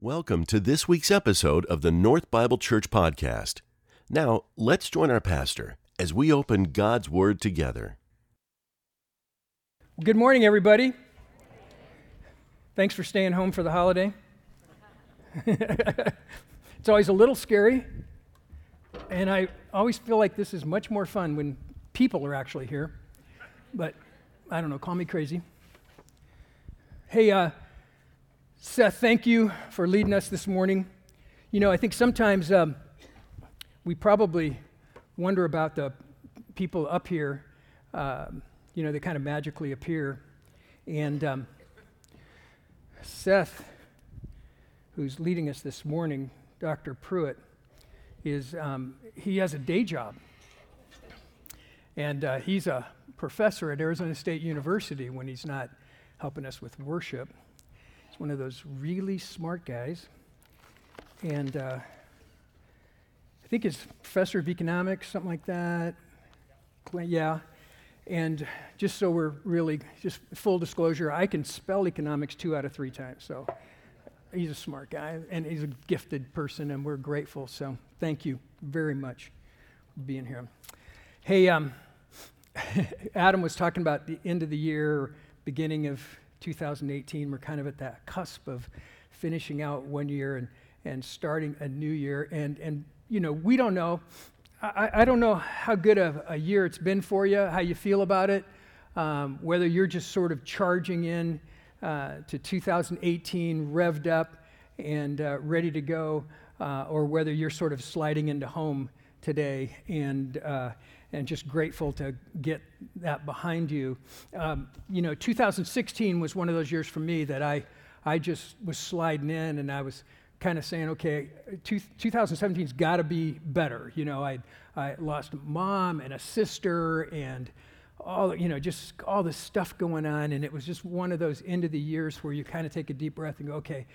Welcome to this week's episode of the North Bible Church Podcast. Now, let's join our pastor as we open God's Word together. Good morning, everybody. Thanks for staying home for the holiday. it's always a little scary, and I always feel like this is much more fun when people are actually here. But I don't know, call me crazy. Hey, uh, Seth, thank you for leading us this morning. You know, I think sometimes um, we probably wonder about the people up here, um, you know, they kind of magically appear. And um, Seth, who's leading us this morning, Dr. Pruitt, is um, he has a day job. And uh, he's a professor at Arizona State University when he's not helping us with worship one of those really smart guys. And uh, I think he's professor of economics, something like that. Yeah. And just so we're really, just full disclosure, I can spell economics two out of three times. So he's a smart guy and he's a gifted person, and we're grateful. So thank you very much for being here. Hey, um, Adam was talking about the end of the year, beginning of 2018. We're kind of at that cusp of finishing out one year and, and starting a new year. And, and, you know, we don't know. I, I don't know how good of a year it's been for you, how you feel about it, um, whether you're just sort of charging in uh, to 2018 revved up and uh, ready to go, uh, or whether you're sort of sliding into home today and uh, and just grateful to get that behind you. Um, you know, 2016 was one of those years for me that I, I just was sliding in and I was kind of saying, okay, 2017's got to be better. You know, I, I lost a mom and a sister and all, you know, just all this stuff going on. And it was just one of those end of the years where you kind of take a deep breath and go, okay,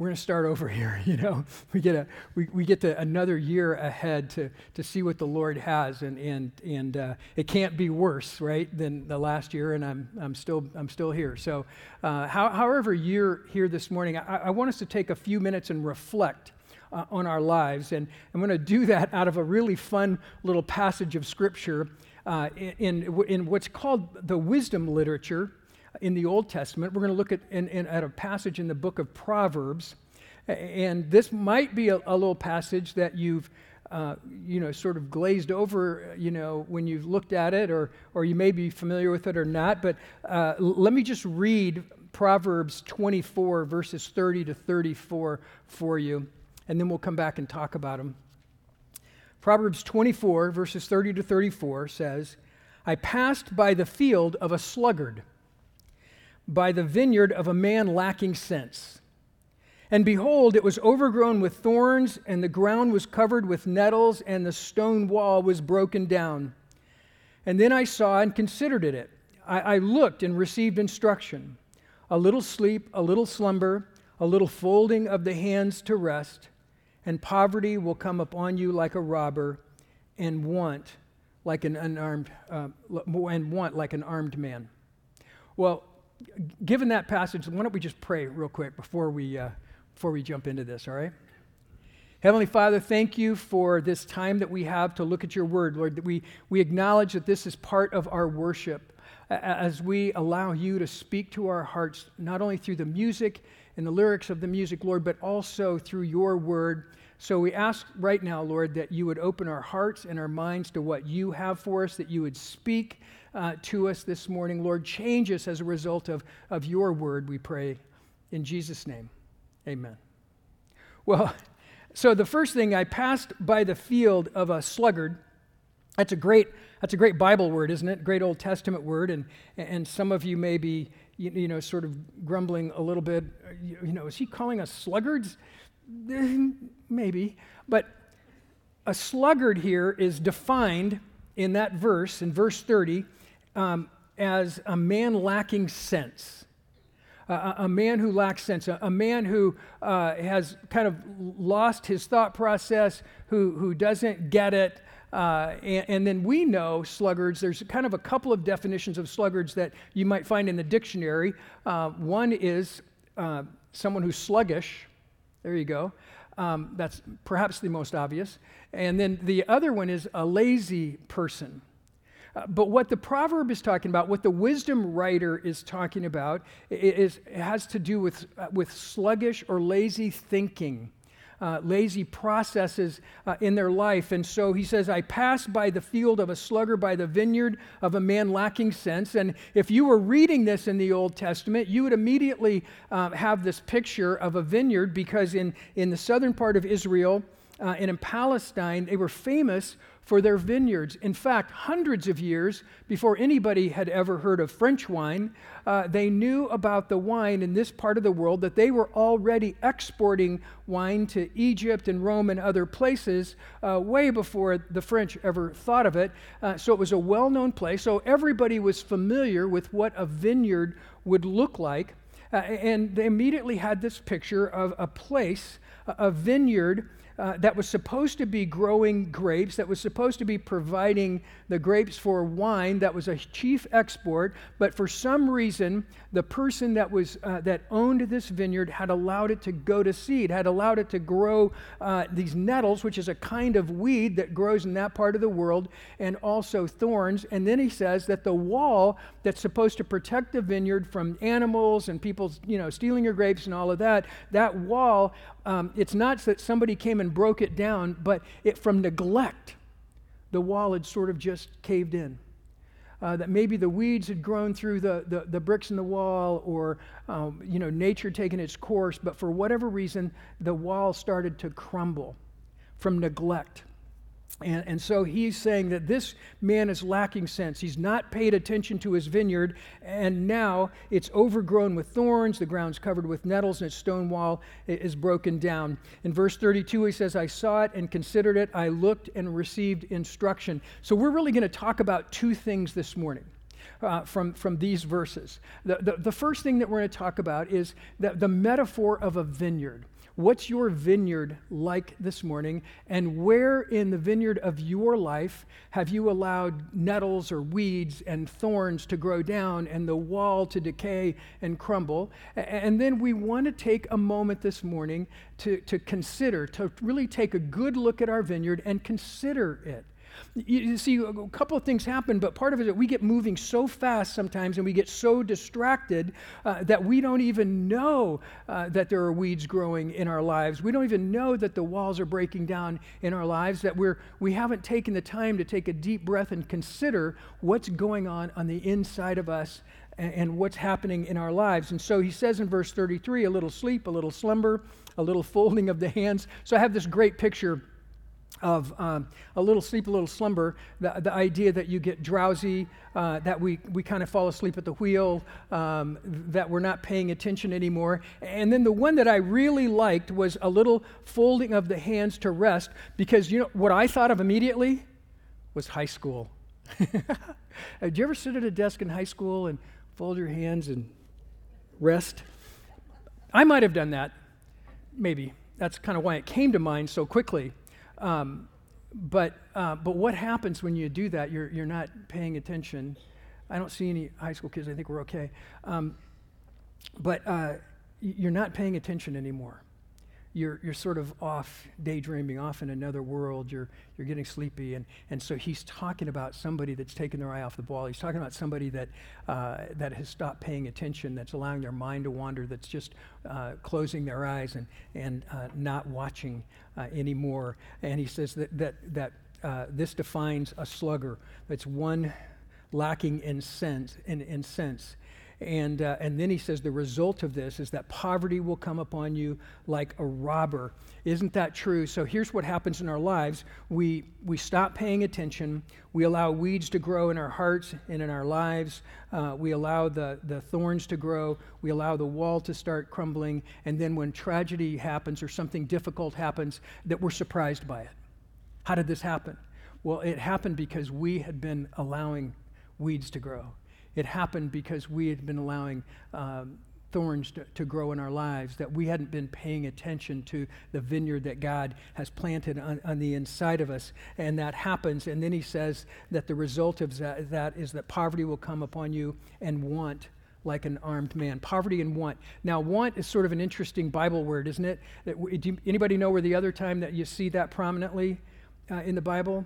we're going to start over here you know? We get a we, we get to another year ahead to to see what the lord has and and and uh, it can't be worse right than the last year and i'm i'm still i'm still here. So uh, how, however you're here this morning I, I, want us to take a few minutes and reflect uh, on our lives and i'm going to do that out of a really fun little passage of scripture uh, in, in, in what's called the wisdom literature in the Old Testament. We're going to look at, in, in, at a passage in the book of Proverbs. And this might be a, a little passage that you've, uh, you know, sort of glazed over, you know, when you've looked at it, or, or you may be familiar with it or not. But uh, let me just read Proverbs 24, verses 30 to 34 for you, and then we'll come back and talk about them. Proverbs 24, verses 30 to 34 says, I passed by the field of a sluggard by the vineyard of a man lacking sense. And behold, it was overgrown with thorns, and the ground was covered with nettles, and the stone wall was broken down. And then I saw and considered it. I, I looked and received instruction a little sleep, a little slumber, a little folding of the hands to rest, and poverty will come upon you like a robber, and want like an unarmed, uh, and want like an armed man. Well, given that passage, why don't we just pray real quick before we, uh, before we jump into this, all right? Heavenly Father, thank you for this time that we have to look at your word, Lord. That we, we acknowledge that this is part of our worship as we allow you to speak to our hearts, not only through the music and the lyrics of the music, Lord, but also through your word. So we ask right now, Lord, that you would open our hearts and our minds to what you have for us, that you would speak uh, to us this morning. Lord, change us as a result of, of your word, we pray. In Jesus' name, amen. Well, so the first thing, I passed by the field of a sluggard. That's a great, that's a great Bible word, isn't it? Great Old Testament word. And, and some of you may be, you, you know, sort of grumbling a little bit. You, you know, is he calling us sluggards? Maybe. But a sluggard here is defined in that verse, in verse 30, um, as a man lacking sense. A man who lacks sense, a, a man who uh, has kind of lost his thought process, who, who doesn't get it. Uh, and, and, then we know sluggards, there's kind of a couple of definitions of sluggards that you might find in the dictionary. Uh, one is uh, someone who's sluggish, There you go. Um, that's perhaps the most obvious. And then the other one is a lazy person. Uh, but what the proverb is talking about, what the wisdom writer is talking about, is, has to do with, uh, with sluggish or lazy thinking uh, lazy processes uh, in their life. And so he says, I passed by the field of a sluggard, by the vineyard of a man lacking sense. And if you were reading this in the Old Testament, you would immediately uh, have this picture of a vineyard because in, in the southern part of Israel, uh, and in Palestine, they were famous for their vineyards. In fact, hundreds of years before anybody had ever heard of French wine, uh, they knew about the wine in this part of the world, that they were already exporting wine to Egypt and Rome and other places uh, way before the French ever thought of it. Uh, so it was a well known place. So everybody was familiar with what a vineyard would look like. Uh, and they immediately had this picture of a place, a vineyard uh, that was supposed to be growing grapes, that was supposed to be providing the grapes for wine, that was a chief export. But for some reason, the person that, was, uh, that owned this vineyard had allowed it to go to seed, had allowed it to grow uh, these nettles, which is a kind of weed that grows in that part of the world, and also thorns. And then he says that the wall that's supposed to protect the vineyard from animals and people, you know, stealing your grapes and all of that, that wall um, it's not that somebody came and broke it down, but it, from neglect, the wall had sort of just caved in. Uh, that maybe the weeds had grown through the, the, the bricks in the wall or um, you know nature taking its course but for whatever reason the wall started to crumble from neglect and, and so he's saying that this man is lacking sense. He's not paid attention to his vineyard, and now it's overgrown with thorns. The ground's covered with nettles, and its stone wall is broken down. In verse 32, he says, I saw it and considered it. I looked and received instruction. So we're really going to talk about two things this morning. Uh, from, from these verses. The, the, the, first thing that we're going to talk about is the, the metaphor of a vineyard. What's your vineyard like this morning? And where in the vineyard of your life have you allowed nettles or weeds and thorns to grow down and the wall to decay and crumble? And then we want to take a moment this morning to, to consider, to really take a good look at our vineyard and consider it. You, see, a couple of things happen, but part of it is we get moving so fast sometimes and we get so distracted uh, that we don't even know uh, that there are weeds growing in our lives. We don't even know that the walls are breaking down in our lives, that we're, we haven't taken the time to take a deep breath and consider what's going on on the inside of us and, and what's happening in our lives. And so he says in verse 33 a little sleep, a little slumber, a little folding of the hands. So I have this great picture of um, a little sleep, a little slumber, the, the idea that you get drowsy, uh, that we, we kind of fall asleep at the wheel, um, that we're not paying attention anymore. And then the one that I really liked was a little folding of the hands to rest, because you know what I thought of immediately was high school. Did you ever sit at a desk in high school and fold your hands and rest? I might have done that, maybe. That's kind of why it came to mind so quickly. Um, but, uh, but what happens when you do that? You're, you're not paying attention. I don't see any high school kids. I think we're okay. Um, but uh, you're not paying attention anymore you're, you're sort of off daydreaming, off in another world. You're, you're getting sleepy. And, and so he's talking about somebody that's taken their eye off the ball. He's talking about somebody that, uh, that has stopped paying attention, that's allowing their mind to wander, that's just uh, closing their eyes and, and uh, not watching uh, anymore. And he says that, that, that uh, this defines a slugger. It's one lacking in sense, in, in sense and, uh, and then he says the result of this is that poverty will come upon you like a robber. Isn't that true? So here's what happens in our lives we, we stop paying attention, we allow weeds to grow in our hearts and in our lives, uh, we allow the, the thorns to grow, we allow the wall to start crumbling, and then when tragedy happens or something difficult happens, that we're surprised by it. How did this happen? Well, it happened because we had been allowing weeds to grow. It happened because we had been allowing um, thorns to, to, grow in our lives, that we hadn't been paying attention to the vineyard that God has planted on, on the inside of us. And that happens. And then he says that the result of that, that is that poverty will come upon you and want like an armed man. Poverty and want. Now, want is sort of an interesting Bible word, isn't it? Do anybody know where the other time that you see that prominently uh, in the Bible?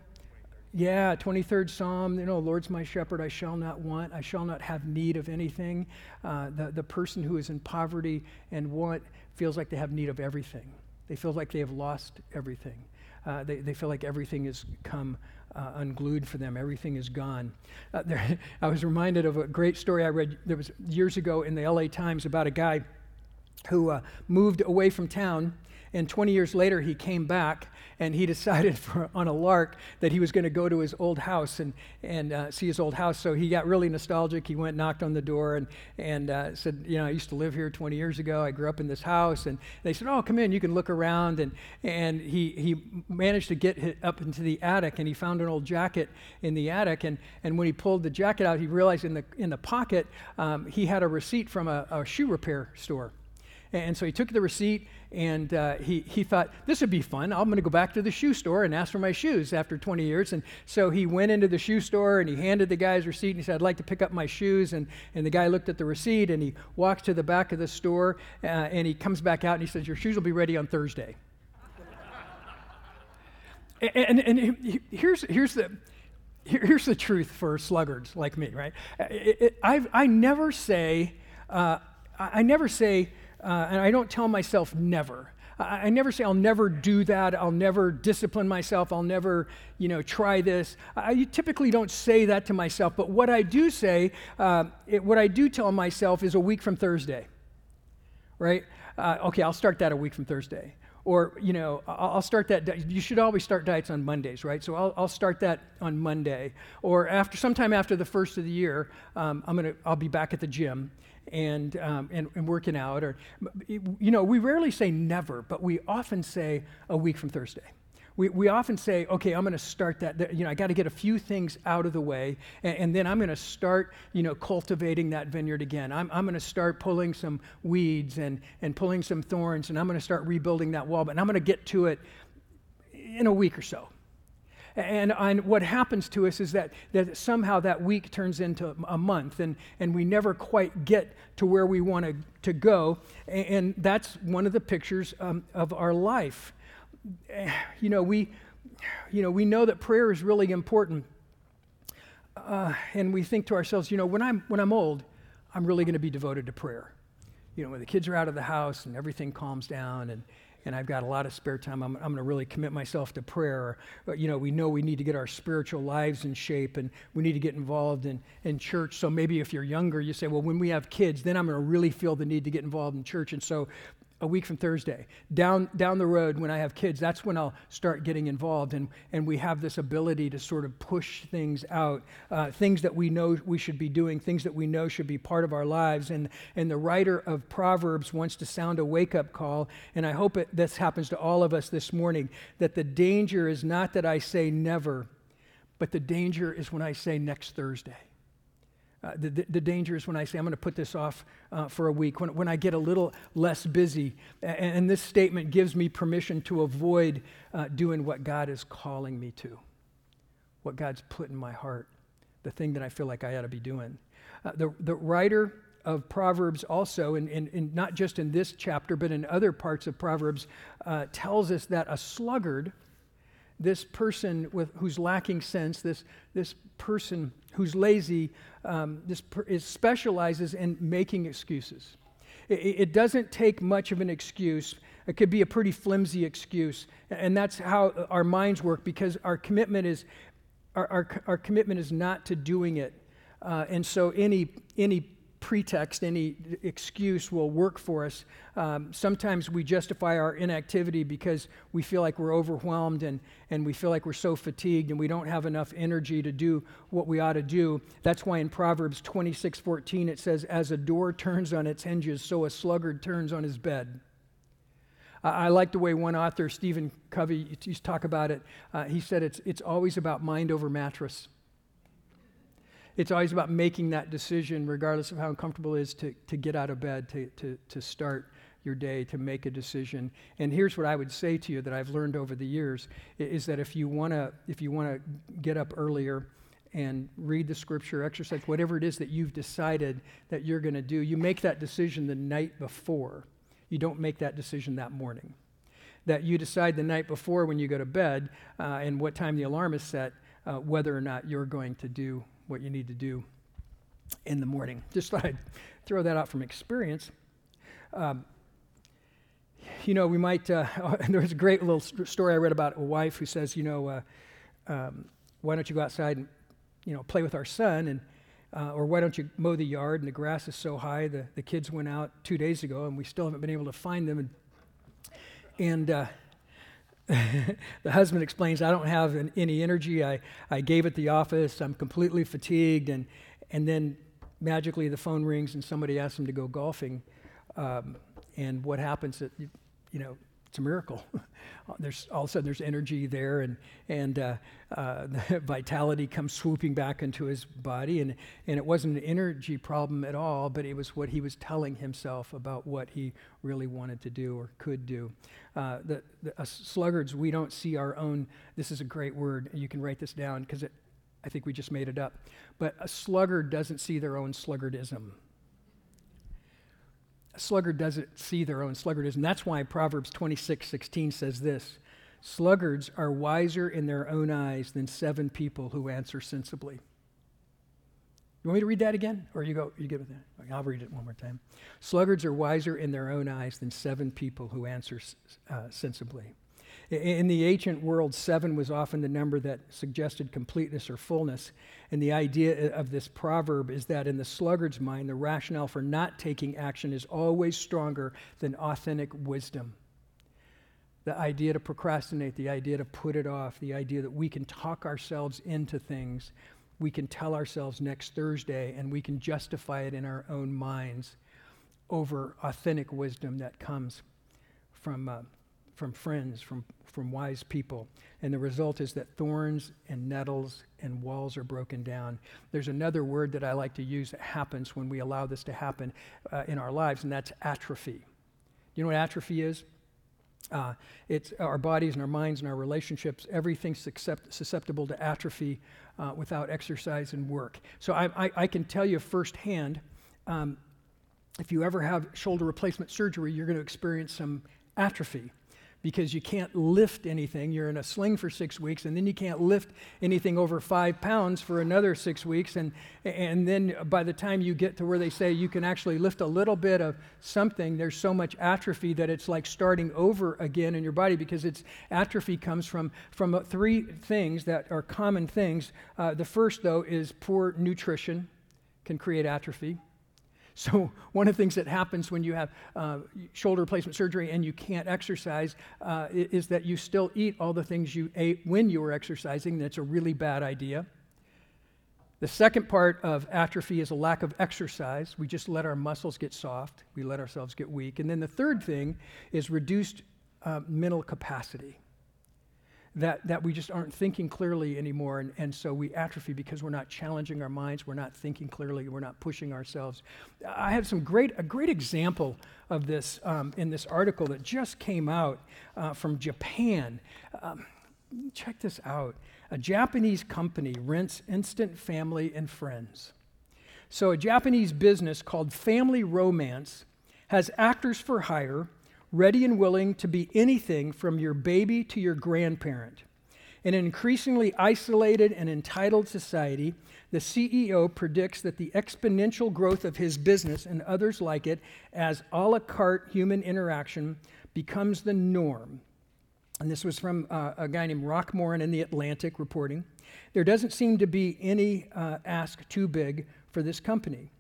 Yeah, 23rd Psalm, you know, Lord's my shepherd, I shall not want, I shall not have need of anything. Uh, the, the person who is in poverty and want feels like they have need of everything. They feel like they have lost everything. Uh, they, they feel like everything has come uh, unglued for them. Everything is gone. Uh, there, I was reminded of a great story I read there was years ago in the LA Times about a guy who uh, moved away from town and 20 years later, he came back and he decided for, on a lark that he was going to go to his old house and, and uh, see his old house. So he got really nostalgic. He went, knocked on the door, and, and uh, said, You know, I used to live here 20 years ago. I grew up in this house. And they said, Oh, come in. You can look around. And, and he, he managed to get up into the attic and he found an old jacket in the attic. And, and when he pulled the jacket out, he realized in the, in the pocket um, he had a receipt from a, a shoe repair store. And so he took the receipt and uh, he, he thought, this would be fun. I'm going to go back to the shoe store and ask for my shoes after 20 years. And so he went into the shoe store and he handed the guy's receipt and he said, I'd like to pick up my shoes. And, and the guy looked at the receipt and he walks to the back of the store uh, and he comes back out and he says, Your shoes will be ready on Thursday. and, and, and here's, here's the here's the truth for sluggards like me, right? It, it, i never say, uh, I never say, uh, and I don't tell myself never. I, I, never say I'll never do that. I'll never discipline myself. I'll never, you know, try this. I typically don't say that to myself. But what I do say, uh, it, what I do tell myself is a week from Thursday, right? Uh, okay, I'll start that a week from Thursday. Or, you know, I'll start that. You should always start diets on Mondays, right? So I'll, I'll start that on Monday. Or after, sometime after the first of the year, um, I'm gonna, I'll be back at the gym and, um, and, and, working out. Or, you know, we rarely say never, but we often say a week from Thursday. We, we often say, okay, I'm going to start that. You know, I got to get a few things out of the way, and, and then I'm going to start, you know, cultivating that vineyard again. I'm, I'm going to start pulling some weeds and, and pulling some thorns, and I'm going to start rebuilding that wall. But I'm going to get to it in a week or so. And, and what happens to us is that, that somehow that week turns into a month, and, and we never quite get to where we want to, to go. And, and that's one of the pictures um, of our life. You know, we, you know, we know that prayer is really important. Uh, and we think to ourselves, you know, when I'm, when I'm old, I'm really going to be devoted to prayer. You know, when the kids are out of the house and everything calms down and, and I've got a lot of spare time, I'm, I'm going to really commit myself to prayer. Or, you know, we know we need to get our spiritual lives in shape and we need to get involved in, in church. So maybe if you're younger, you say, well, when we have kids, then I'm going to really feel the need to get involved in church. And so a week from Thursday. Down, down the road, when I have kids, that's when I'll start getting involved. And, and we have this ability to sort of push things out, uh, things that we know we should be doing, things that we know should be part of our lives. And, and the writer of Proverbs wants to sound a wake up call. And I hope it, this happens to all of us this morning that the danger is not that I say never, but the danger is when I say next Thursday. Uh, the, the, danger is when I say, I'm going to put this off uh, for a week, when, when I get a little less busy. And, and this statement gives me permission to avoid uh, doing what God is calling me to, what God's put in my heart, the thing that I feel like I ought to be doing. Uh, the, the writer of Proverbs also, and, and, and, not just in this chapter, but in other parts of Proverbs, uh, tells us that a sluggard, this person with, who's lacking sense, this, this person who's lazy, um, this per- is specializes in making excuses. It, it, doesn't take much of an excuse. It could be a pretty flimsy excuse, and that's how our minds work because our commitment is our, our, our commitment is not to doing it. Uh, and so any any pretext, any excuse will work for us. Um, sometimes we justify our inactivity because we feel like we're overwhelmed and, and we feel like we're so fatigued and we don't have enough energy to do what we ought to do. That's why in Proverbs 26 14 it says, As a door turns on its hinges, so a sluggard turns on his bed. I like the way one author, Stephen Covey, used to talk about it. Uh, he said it's, it's always about mind over mattress. It's always about making that decision, regardless of how uncomfortable it is, to, to get out of bed, to, to, to start your day, to make a decision. And here's what I would say to you that I've learned over the years is that if you want to if you want to get up earlier and read the scripture, exercise, whatever it is that you've decided that you're to do, you make that decision the night before. You don't make that decision that morning. That you decide the night before when you go to bed uh, and what time the alarm is set, uh, whether or not you're going to do what you need to do in the morning. Just thought I'd throw that out from experience. Um, you know, we might, uh, there was a great little story I read about a wife who says, you know, uh, um, why don't you go outside and, you know, play with our son? And, uh, or why don't you mow the yard? And the grass is so high. The, the kids went out two days ago and we still haven't been able to find them. And, and uh, the husband explains, I don't have an, any energy. I, I gave it the office. I'm completely fatigued. And, and then magically the phone rings and somebody asks him to go golfing. Um, and what happens that you, you know it's a miracle. there's all of a sudden there's energy there, and and uh, uh, vitality comes swooping back into his body, and and it wasn't an energy problem at all, but it was what he was telling himself about what he really wanted to do or could do. Uh, the, the uh, sluggards, we don't see our own. This is a great word. You can write this down because I think we just made it up. But a sluggard doesn't see their own sluggardism a sluggard doesn't see their own sluggardism. That's why Proverbs 26 16 says this Sluggards are wiser in their own eyes than seven people who answer sensibly. You want me to read that again? Or you go, you give it that? I'll read it one more time. Sluggards are wiser in their own eyes than seven people who answer uh, sensibly. In the ancient world, seven was often the number that suggested completeness or fullness. And the idea of this proverb is that in the sluggard's mind, the rationale for not taking action is always stronger than authentic wisdom. The idea to procrastinate, the idea to put it off, the idea that we can talk ourselves into things, we can tell ourselves next Thursday, and we can justify it in our own minds over authentic wisdom that comes from. Uh, from friends, from, from wise people. And the result is that thorns and nettles and walls are broken down. There's another word that I like to use that happens when we allow this to happen uh, in our lives, and that's atrophy. You know what atrophy is? Uh, it's our bodies and our minds and our relationships, everything's susceptible to atrophy uh, without exercise and work. So I, I, I can tell you firsthand um, if you ever have shoulder replacement surgery, you're going to experience some atrophy because you can't lift anything. You're in a sling for six weeks, and then you can't lift anything over five pounds for another six weeks. And, and then by the time you get to where they say you can actually lift a little bit of something, there's so much atrophy that it's like starting over again in your body because it's atrophy comes from, from three things that are common things. Uh, the first, though, is poor nutrition can create atrophy. So, one of the things that happens when you have uh, shoulder replacement surgery and you can't exercise uh, is that you still eat all the things you ate when you were exercising. That's a really bad idea. The second part of atrophy is a lack of exercise. We just let our muscles get soft, we let ourselves get weak. And then the third thing is reduced uh, mental capacity that, that we just aren't thinking clearly anymore. And, and so we atrophy because we're not challenging our minds, we're not thinking clearly, we're not pushing ourselves. I have some great, a great example of this um, in this article that just came out uh, from Japan. Um, check this out. A Japanese company rents instant family and friends. So, a Japanese business called Family Romance has actors for hire ready and willing to be anything from your baby to your grandparent. In an increasingly isolated and entitled society, the CEO predicts that the exponential growth of his business and others like it as a la carte human interaction becomes the norm. And this was from uh, a guy named Roc Morin in The Atlantic reporting. There doesn't seem to be any uh, ask too big for this company.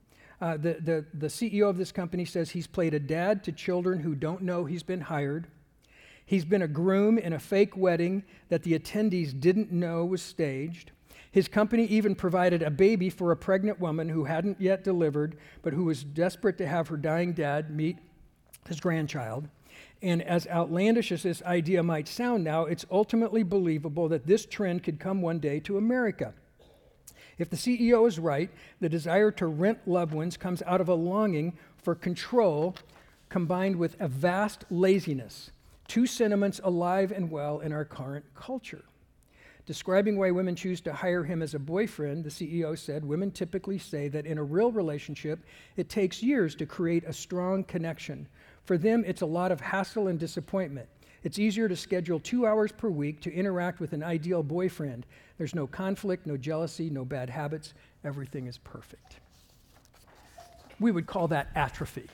Uh, the, the, the CEO of this company says he's played a dad to children who don't know he's been hired. He's been a groom in a fake wedding that the attendees didn't know was staged. His company even provided a baby for a pregnant woman who hadn't yet delivered, but who was desperate to have her dying dad meet his grandchild. And as outlandish as this idea might sound now, it's ultimately believable that this trend could come one day to America. If the CEO is right, the desire to rent loved ones comes out of a longing for control combined with a vast laziness, two sentiments alive and well in our current culture. Describing why women choose to hire him as a boyfriend, the CEO said women typically say that in a real relationship, it takes years to create a strong connection. For them, it's a lot of hassle and disappointment. It's easier to schedule two hours per week to interact with an ideal boyfriend. There's no conflict, no jealousy, no bad habits. Everything is perfect. We would call that atrophy.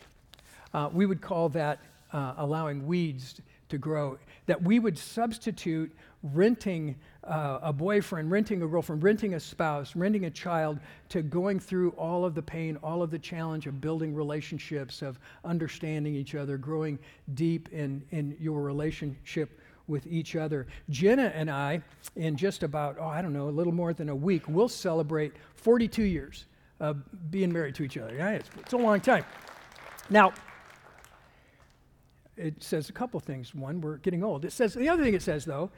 Uh, we would call that uh, allowing weeds to grow. That we would substitute renting uh, a boyfriend, renting a girlfriend, renting a spouse, renting a child to going through all of the pain, all of the challenge of building relationships, of understanding each other, growing deep in, in your relationship with each other. Jenna and I, in just about, oh, I don't know, a little more than a week, we'll celebrate 42 years of being married to each other. Yeah, it's, it's a long time. Now, it says a couple things. One, we're getting old. It says the other thing it says though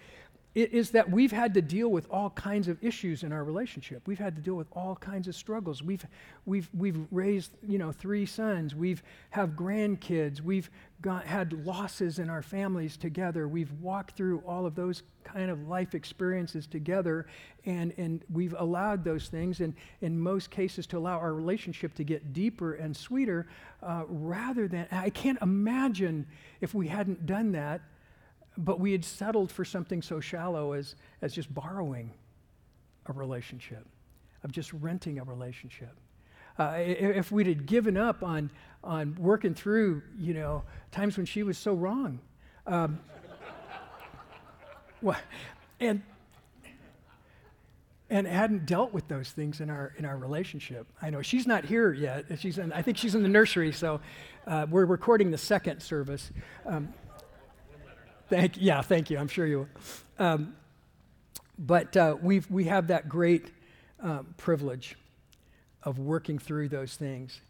is that we've had to deal with all kinds of issues in our relationship. We've had to deal with all kinds of struggles. We've, we've, we've raised, you know, three sons. We've have grandkids. We've got, had losses in our families together. We've walked through all of those kind of life experiences together, and, and we've allowed those things, and in most cases, to allow our relationship to get deeper and sweeter uh, rather than, I can't imagine if we hadn't done that but we had settled for something so shallow as, as just borrowing a relationship, of just renting a relationship. Uh, if we'd had given up on, on working through, you know, times when she was so wrong. Um, and, and hadn't dealt with those things in our, in our relationship. I know she's not here yet. She's in, I think she's in the nursery, so uh, we're recording the second service. Um, Thank yeah, thank you. I'm sure you will. Um, but uh, we we have that great uh, privilege of working through those things.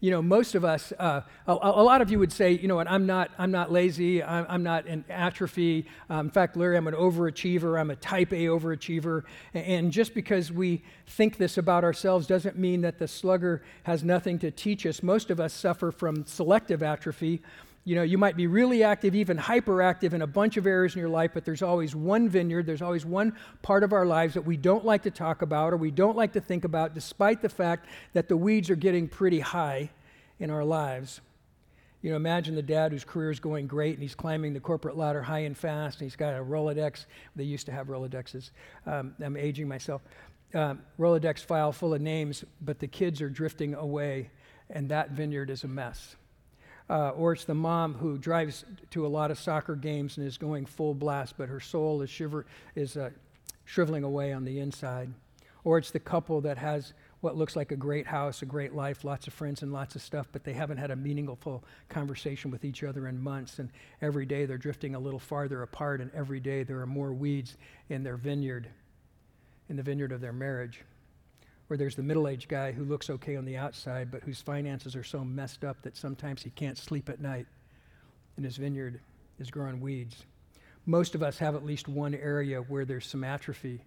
You know, most of us, uh, a, a, lot of you would say, you know what, I'm not, I'm not lazy, I'm, I'm not an atrophy. Um, in fact, Larry, I'm an overachiever, I'm a type A overachiever. And just because we think this about ourselves doesn't mean that the slugger has nothing to teach us. Most of us suffer from selective atrophy, you know, you might be really active, even hyperactive in a bunch of areas in your life, but there's always one vineyard, there's always one part of our lives that we don't like to talk about or we don't like to think about, despite the fact that the weeds are getting pretty high in our lives. You know, imagine the dad whose career is going great and he's climbing the corporate ladder high and fast, and he's got a Rolodex. They used to have Rolodexes. Um, I'm aging myself. Um, Rolodex file full of names, but the kids are drifting away, and that vineyard is a mess. Uh, or it's the mom who drives to a lot of soccer games and is going full blast, but her soul is, shiver, is uh, shriveling away on the inside. Or it's the couple that has what looks like a great house, a great life, lots of friends and lots of stuff, but they haven't had a meaningful conversation with each other in months. And every day they're drifting a little farther apart, and every day there are more weeds in their vineyard, in the vineyard of their marriage or there's the middle aged guy who looks okay on the outside, but whose finances are so messed up that sometimes he can't sleep at night, and his vineyard is growing weeds. Most of us have at least one area where there's some atrophy.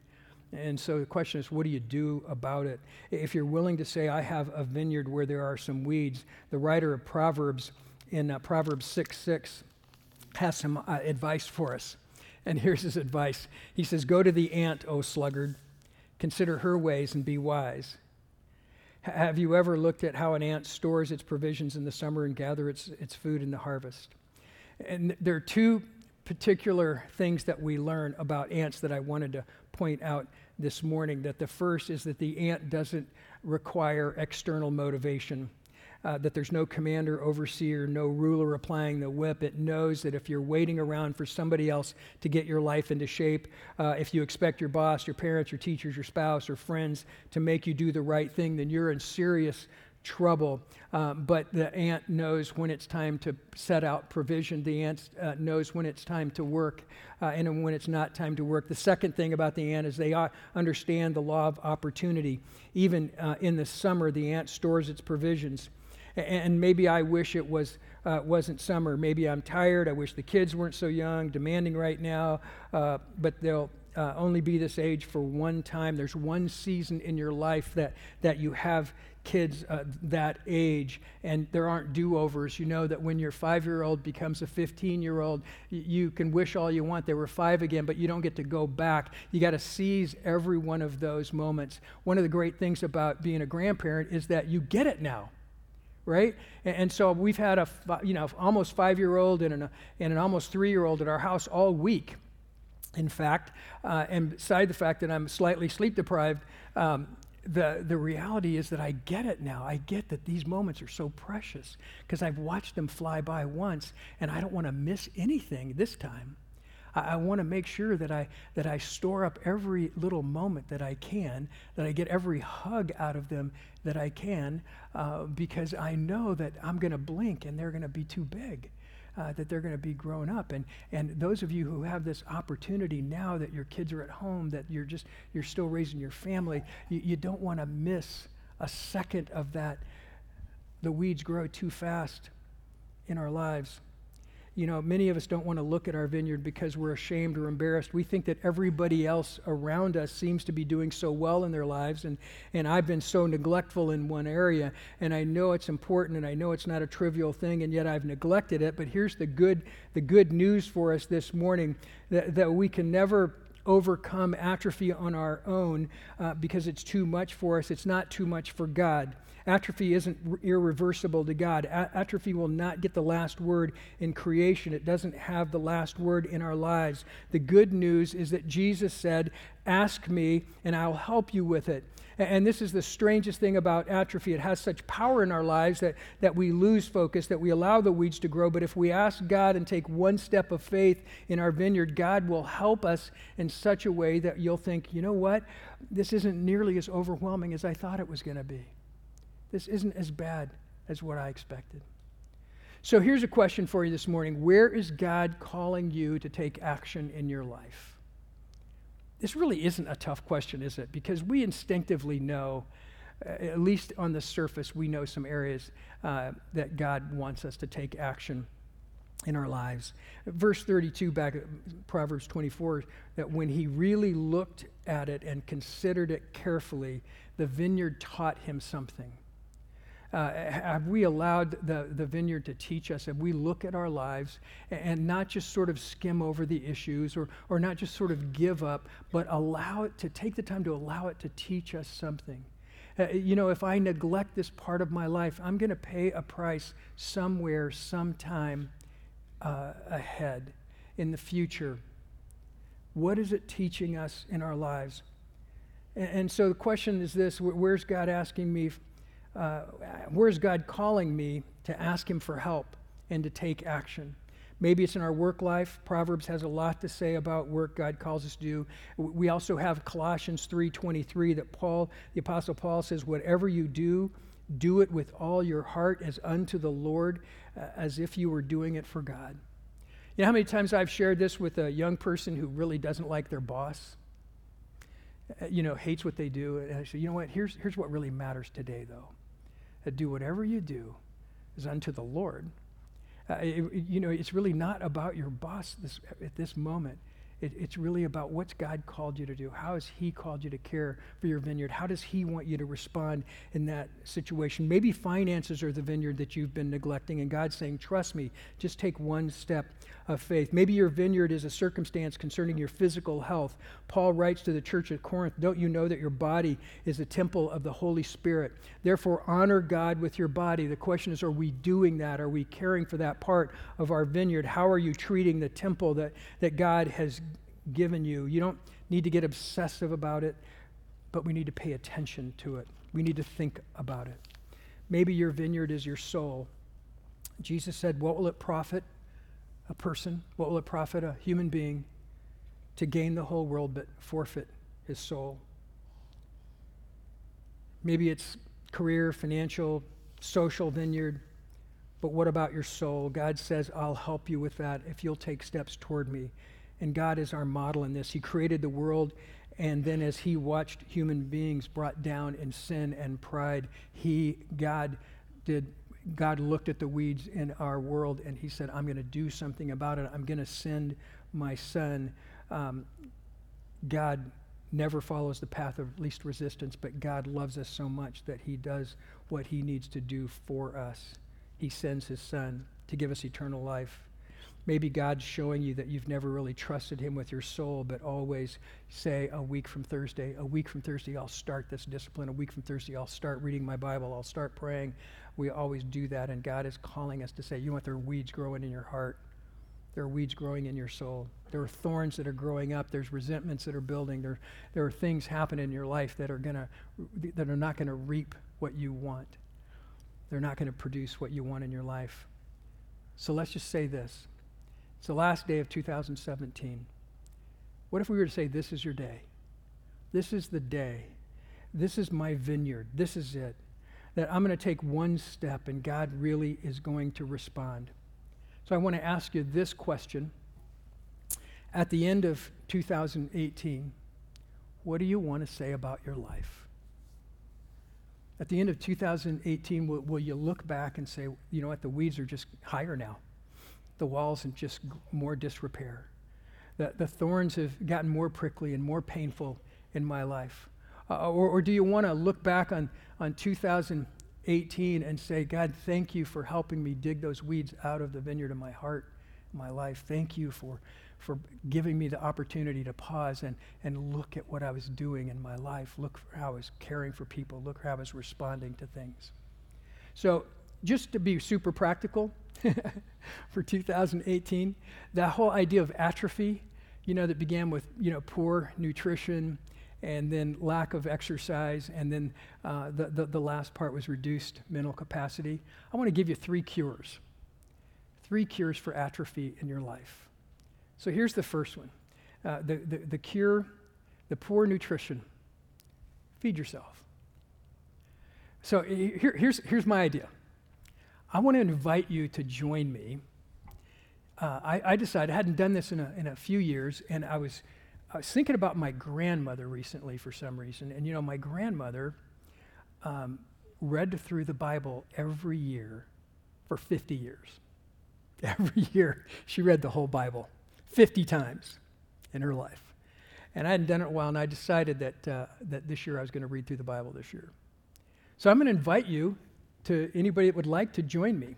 And so the question is, what do you do about it? If you're willing to say, I have a vineyard where there are some weeds, the writer of Proverbs in uh, Proverbs 6 6 has some uh, advice for us. And here's his advice He says, Go to the ant, O sluggard Consider her ways and be wise. Have you ever looked at how an ant stores its provisions in the summer and gather its, its food in the harvest? And there are two particular things that we learn about ants that I wanted to point out this morning. That the first is that the ant doesn't require external motivation uh, that there's no commander, overseer, no ruler applying the whip. It knows that if you're waiting around for somebody else to get your life into shape, uh, if you expect your boss, your parents, your teachers, your spouse, or friends to make you do the right thing, then you're in serious trouble. Um, but the ant knows when it's time to set out provision. The ant uh, knows when it's time to work uh, and when it's not time to work. The second thing about the ant is they understand the law of opportunity. Even uh, in the summer, the ant stores its provisions. And maybe I wish it was, uh, wasn't summer. Maybe I'm tired. I wish the kids weren't so young, demanding right now. Uh, but they'll uh, only be this age for one time. There's one season in your life that, that you have kids uh, that age and there aren't do overs. You know that when your five year old becomes a 15 year old, you can wish all you want they were five again, but you don't get to go back. You got to seize every one of those moments. One of the great things about being a grandparent is that you get it now right? And, so we've had a you know almost five year old and an, and an almost three year old at our house all week. In fact, uh, and beside the fact that I'm slightly sleep deprived, um, the, the reality is that I get it now. I get that these moments are so precious because I've watched them fly by once and I don't want to miss anything this time. I, I want to make sure that I, that I store up every little moment that I can, that I get every hug out of them that I can, uh, because I know that I'm going to blink and they're going to be too big uh, that they're going to be grown up. And, and those of you who have this opportunity now that your kids are at home, that you're just, you're still raising your family, you, you don't want to miss a second of that. The weeds grow too fast in our lives you know, many of us don't want to look at our vineyard because we're ashamed or embarrassed. We think that everybody else around us seems to be doing so well in their lives, and, and I've been so neglectful in one area, and I know it's important, and I know it's not a trivial thing, and yet I've neglected it. But here's the good, the good news for us this morning that, that we can never overcome atrophy on our own uh, because it's too much for us. It's not too much for God. Atrophy isn't irreversible to God. A- atrophy will not get the last word in creation, it doesn't have the last word in our lives. The good news is that Jesus said, Ask me, and I'll help you with it. And this is the strangest thing about atrophy. It has such power in our lives that, that we lose focus, that we allow the weeds to grow. But if we ask God and take one step of faith in our vineyard, God will help us in such a way that you'll think, you know what? This isn't nearly as overwhelming as I thought it was going to be. This isn't as bad as what I expected. So here's a question for you this morning Where is God calling you to take action in your life? This really isn't a tough question, is it? Because we instinctively know, uh, at least on the surface, we know some areas uh, that God wants us to take action in our lives. Verse 32 back at Proverbs 24 that when he really looked at it and considered it carefully, the vineyard taught him something. Uh, have we allowed the, the vineyard to teach us? Have we look at our lives and not just sort of skim over the issues or, or not just sort of give up, but allow it to take the time to allow it to teach us something? Uh, you know, if I neglect this part of my life, I'm going to pay a price somewhere, sometime uh, ahead in the future. What is it teaching us in our lives? And, and so the question is this where's God asking me uh, where's God calling me to ask Him for help and to take action? Maybe it's in our work life. Proverbs has a lot to say about work God calls us to do. We also have Colossians 3:23 that Paul, the apostle Paul says, "Whatever you do, do it with all your heart as unto the Lord, uh, as if you were doing it for God." You know how many times I've shared this with a young person who really doesn't like their boss? Uh, you know, hates what they do. And I say, you know what? Here's, here's what really matters today, though that do whatever you do is unto the Lord. Uh, it, you know, it's really not about your boss this, at this moment. It, it's really about what's God called you to do. How has He called you to care for your vineyard? How does He want you to respond in that situation? Maybe finances are the vineyard that you've been neglecting, and God's saying, Trust me, just take one step of faith. Maybe your vineyard is a circumstance concerning your physical health. Paul writes to the church at Corinth Don't you know that your body is a temple of the Holy Spirit? Therefore, honor God with your body. The question is, are we doing that? Are we caring for that part of our vineyard? How are you treating the temple that, that God has given you? You don't need to get obsessive about it, but we need to pay attention to it. We need to think about it. Maybe your vineyard is your soul. Jesus said, What will it profit a person? What will it profit a human being to gain the whole world but forfeit his soul? Maybe it's career, financial, social vineyard, but what about your soul? God says, I'll help you with that if you'll take steps toward me. And God is our model in this. He created the world, and then as He watched human beings brought down in sin and pride, He, God, did God looked at the weeds in our world and he said, I'm going to do something about it. I'm going to send my son. Um, God never follows the path of least resistance, but God loves us so much that he does what he needs to do for us. He sends his son to give us eternal life. Maybe God's showing you that you've never really trusted him with your soul, but always say, a week from Thursday, a week from Thursday, I'll start this discipline. A week from Thursday, I'll start reading my Bible. I'll start praying. We always do that, and God is calling us to say, you want there are weeds growing in your heart. There are weeds growing in your soul. There are thorns that are growing up. There's resentments that are building. There, there are things happening in your life that are gonna that are not going to reap what you want. They're not going to produce what you want in your life. So let's just say this. It's the last day of 2017. What if we were to say, This is your day? This is the day. This is my vineyard. This is it. That I'm going to take one step and God really is going to respond. So I want to ask you this question. At the end of 2018, what do you want to say about your life? At the end of 2018, will, will, you look back and say, you know what, the weeds are just higher now? The walls are just more disrepair. The, the thorns have gotten more prickly and more painful in my life. Uh, or, or do you want to look back on, on 2018 and say, God, thank you for helping me dig those weeds out of the vineyard of my heart, my life. Thank you for for giving me the opportunity to pause and, and look at what I was doing in my life, look for how I was caring for people, look how I was responding to things. So, just to be super practical for 2018, that whole idea of atrophy, you know, that began with, you know, poor nutrition and then lack of exercise, and then uh, the, the, the last part was reduced mental capacity. I want to give you three cures. Three cures for atrophy in your life. So here's the first one uh, the, the, the cure, the poor nutrition. Feed yourself. So here, here's, here's my idea. I want to invite you to join me. Uh, I, I, decided, I hadn't done this in a, in a few years, and I was, I was thinking about my grandmother recently for some reason. And you know, my grandmother um, read through the Bible every year for 50 years. Every year, she read the whole Bible. 50 times in her life. And I hadn't done it a while, and I decided that, uh, that this year I was going to read through the Bible this year. So I'm going to invite you to anybody that would like to join me.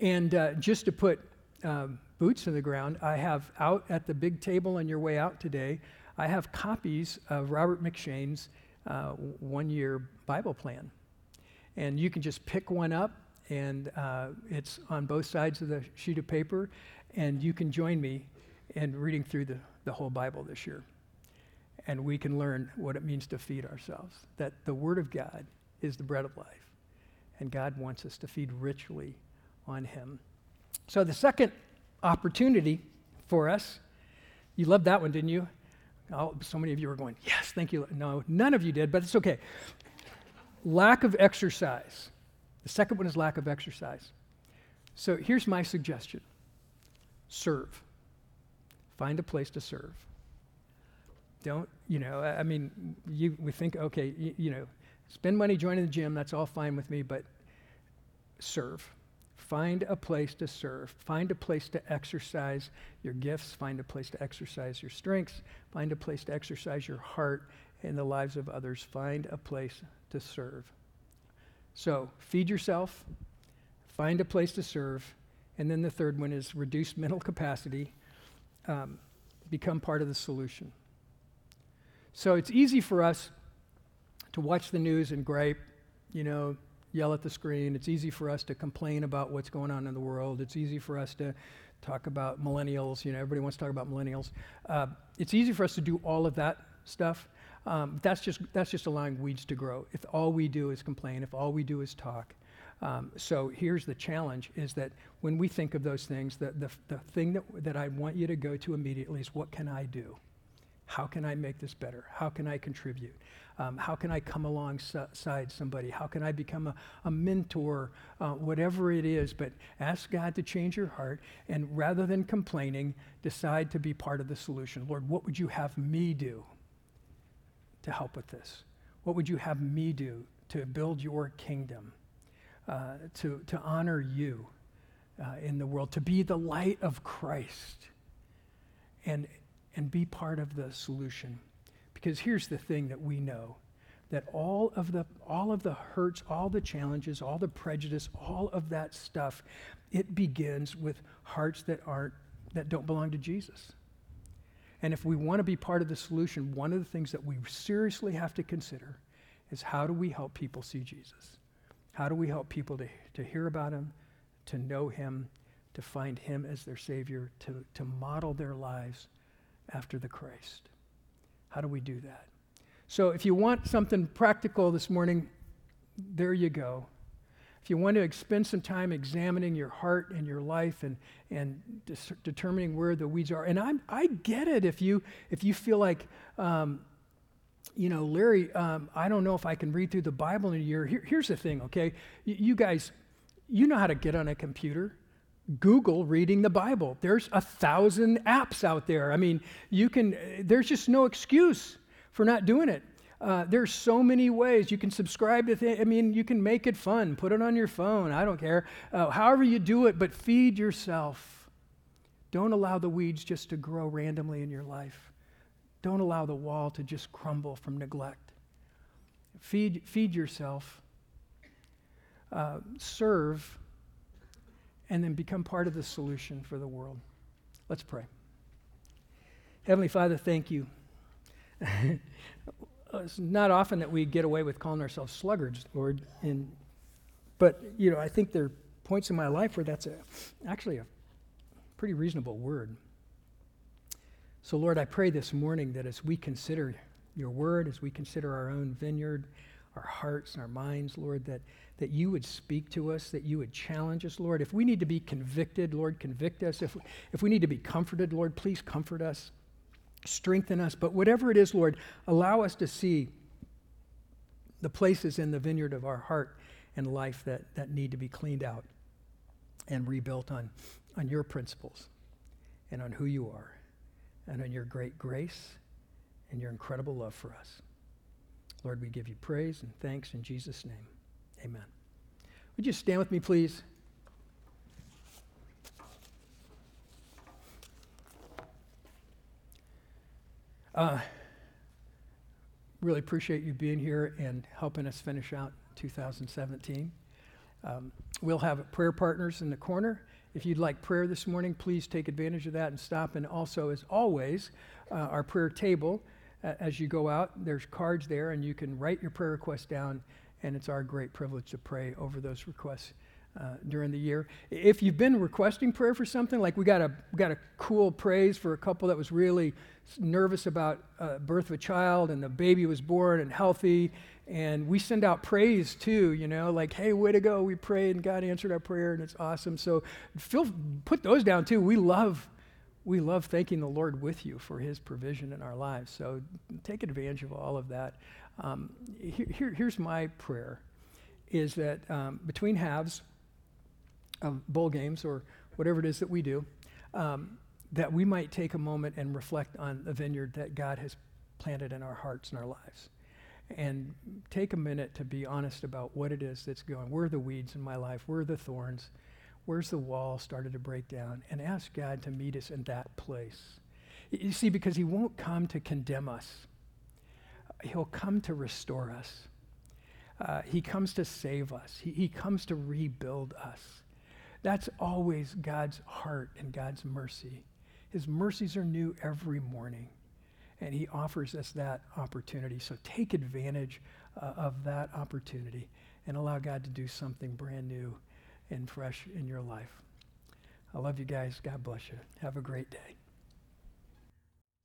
And uh, just to put um, boots in the ground, I have out at the big table on your way out today, I have copies of Robert M'Cheyne's uh, one year Bible plan. And you can just pick one up, and uh, it's on both sides of the sheet of paper, and you can join me in reading through the, the whole Bible this year. And we can learn what it means to feed ourselves. That the Word of God is the bread of life. And God wants us to feed richly on Him. So the second opportunity for us, you loved that one, didn't you? Oh, so many of you were going, yes, thank you. No, none of you did, but it's okay. Lack of exercise. The second one is lack of exercise. So here's my suggestion serve. Find a place to serve. Don't, you know, I mean, you, we think, okay, you, you know, spend money joining the gym, that's all fine with me, but serve. Find a place to serve. Find a place to exercise your gifts. Find a place to exercise your strengths. Find a place to exercise your heart in the lives of others. Find a place to serve. So, feed yourself, find a place to serve, and then the third one is reduce mental capacity um, become part of the solution. So it's easy for us to watch the news and gripe, you know, yell at the screen. It's easy for us to complain about what's going on in the world. It's easy for us to talk about millennials. You know, everybody wants to talk about millennials. Uh, it's easy for us to do all of that stuff. Um, that's just that's just allowing weeds to grow. If all we do is complain, if all we do is talk, um, so here's the challenge is that when we think of those things, the, the, the thing that, that I want you to go to immediately is what can I do? How can I make this better? How can I contribute? Um, how can I come alongside somebody? How can I become a, a mentor? Uh, whatever it is, but ask God to change your heart and rather than complaining, decide to be part of the solution. Lord, what would you have me do to help with this? What would you have me do to build your kingdom? uh, to, to honor you uh, in the world, to be the light of Christ and, and be part of the solution. Because here's the thing that we know that all of the all of the hurts, all the challenges, all the prejudice, all of that stuff, it begins with hearts that aren't that don't belong to Jesus. And if we want to be part of the solution, one of the things that we seriously have to consider is how do we help people see Jesus? How do we help people to, to hear about him, to know him, to find him as their Savior, to, to model their lives after the Christ? How do we do that? So if you want something practical this morning, there you go. If you want to spend some time examining your heart and your life and, and dis- determining where the weeds are, and I'm, I get it if you, if you feel like, um, you know, Larry, um, I don't know if I can read through the Bible in a year. Here, here's the thing, okay? Y- you guys, you know how to get on a computer. Google reading the Bible. There's a thousand apps out there. I mean, you can, there's just no excuse for not doing it. Uh, there's so many ways you can subscribe to things. I mean, you can make it fun, put it on your phone. I don't care. Uh, however you do it, but feed yourself. Don't allow the weeds just to grow randomly in your life. Don't allow the wall to just crumble from neglect. Feed, feed yourself. Uh, serve and then become part of the solution for the world. Let's pray. Heavenly Father, thank you. Uh, it's not often that we get away with calling ourselves sluggards, Lord. And, but, you know, I think there are points in my life where that's a, actually a pretty reasonable word. So, Lord, I pray this morning that as we consider your word, as we consider our own vineyard, our hearts and our minds, Lord, that, that you would speak to us, that you would challenge us, Lord. If we need to be convicted, Lord, convict us. If, if we need to be comforted, Lord, please comfort us, strengthen us. But whatever it is, Lord, allow us to see the places in the vineyard of our heart and life that, that need to be cleaned out and rebuilt on, on your principles and on who you are and on your great grace and your incredible love for us. Lord, we give you praise and thanks in Jesus' name. Amen. Would you stand with me, please? Uh, really appreciate you being here and helping us finish out 2017. Um, we'll have prayer partners in the corner. If you'd like prayer this morning, please take advantage of that and stop. And also, as always, uh, our prayer table as you go out, there's cards there, and you can write your prayer request down, and it's our great privilege to pray over those requests. Uh, during the year. If you've been requesting prayer for something, like we got a we got a cool praise for a couple that was really nervous about uh, birth of a child, and the baby was born and healthy, and we send out praise too. You know, like hey, way to go, we prayed and God answered our prayer, and it's awesome. So feel put those down too. We love we love thanking the Lord with you for his provision in our lives. So take advantage of all of that. Um, here, here, here's my prayer is that um, between halves of bowl games or whatever it is that we do, um, that we might take a moment and reflect on the vineyard that God has planted in our hearts and our lives. And take a minute to be honest about what it is that's going. Where are the weeds in my life? Where are the thorns? Where's the wall started to break down? And ask God to meet us in that place. You see, because He won't come to condemn us, He'll come to restore us. Uh, he comes to save us, he, he comes to rebuild us. That's always God's heart and God's mercy. His mercies are new every morning, and He offers us that opportunity. So take advantage uh, of that opportunity and allow God to do something brand new and fresh in your life. I love you guys. God bless you. Have a great day.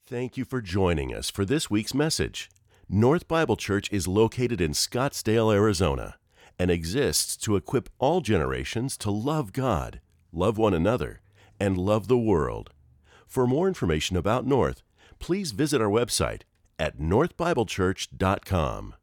Thank you for joining us for this week's message. North Bible Church is located in Scottsdale, Arizona, and exists to equip all generations to love God, love one another, and love the world. For more information about North, please visit our website at northbiblechurch.com.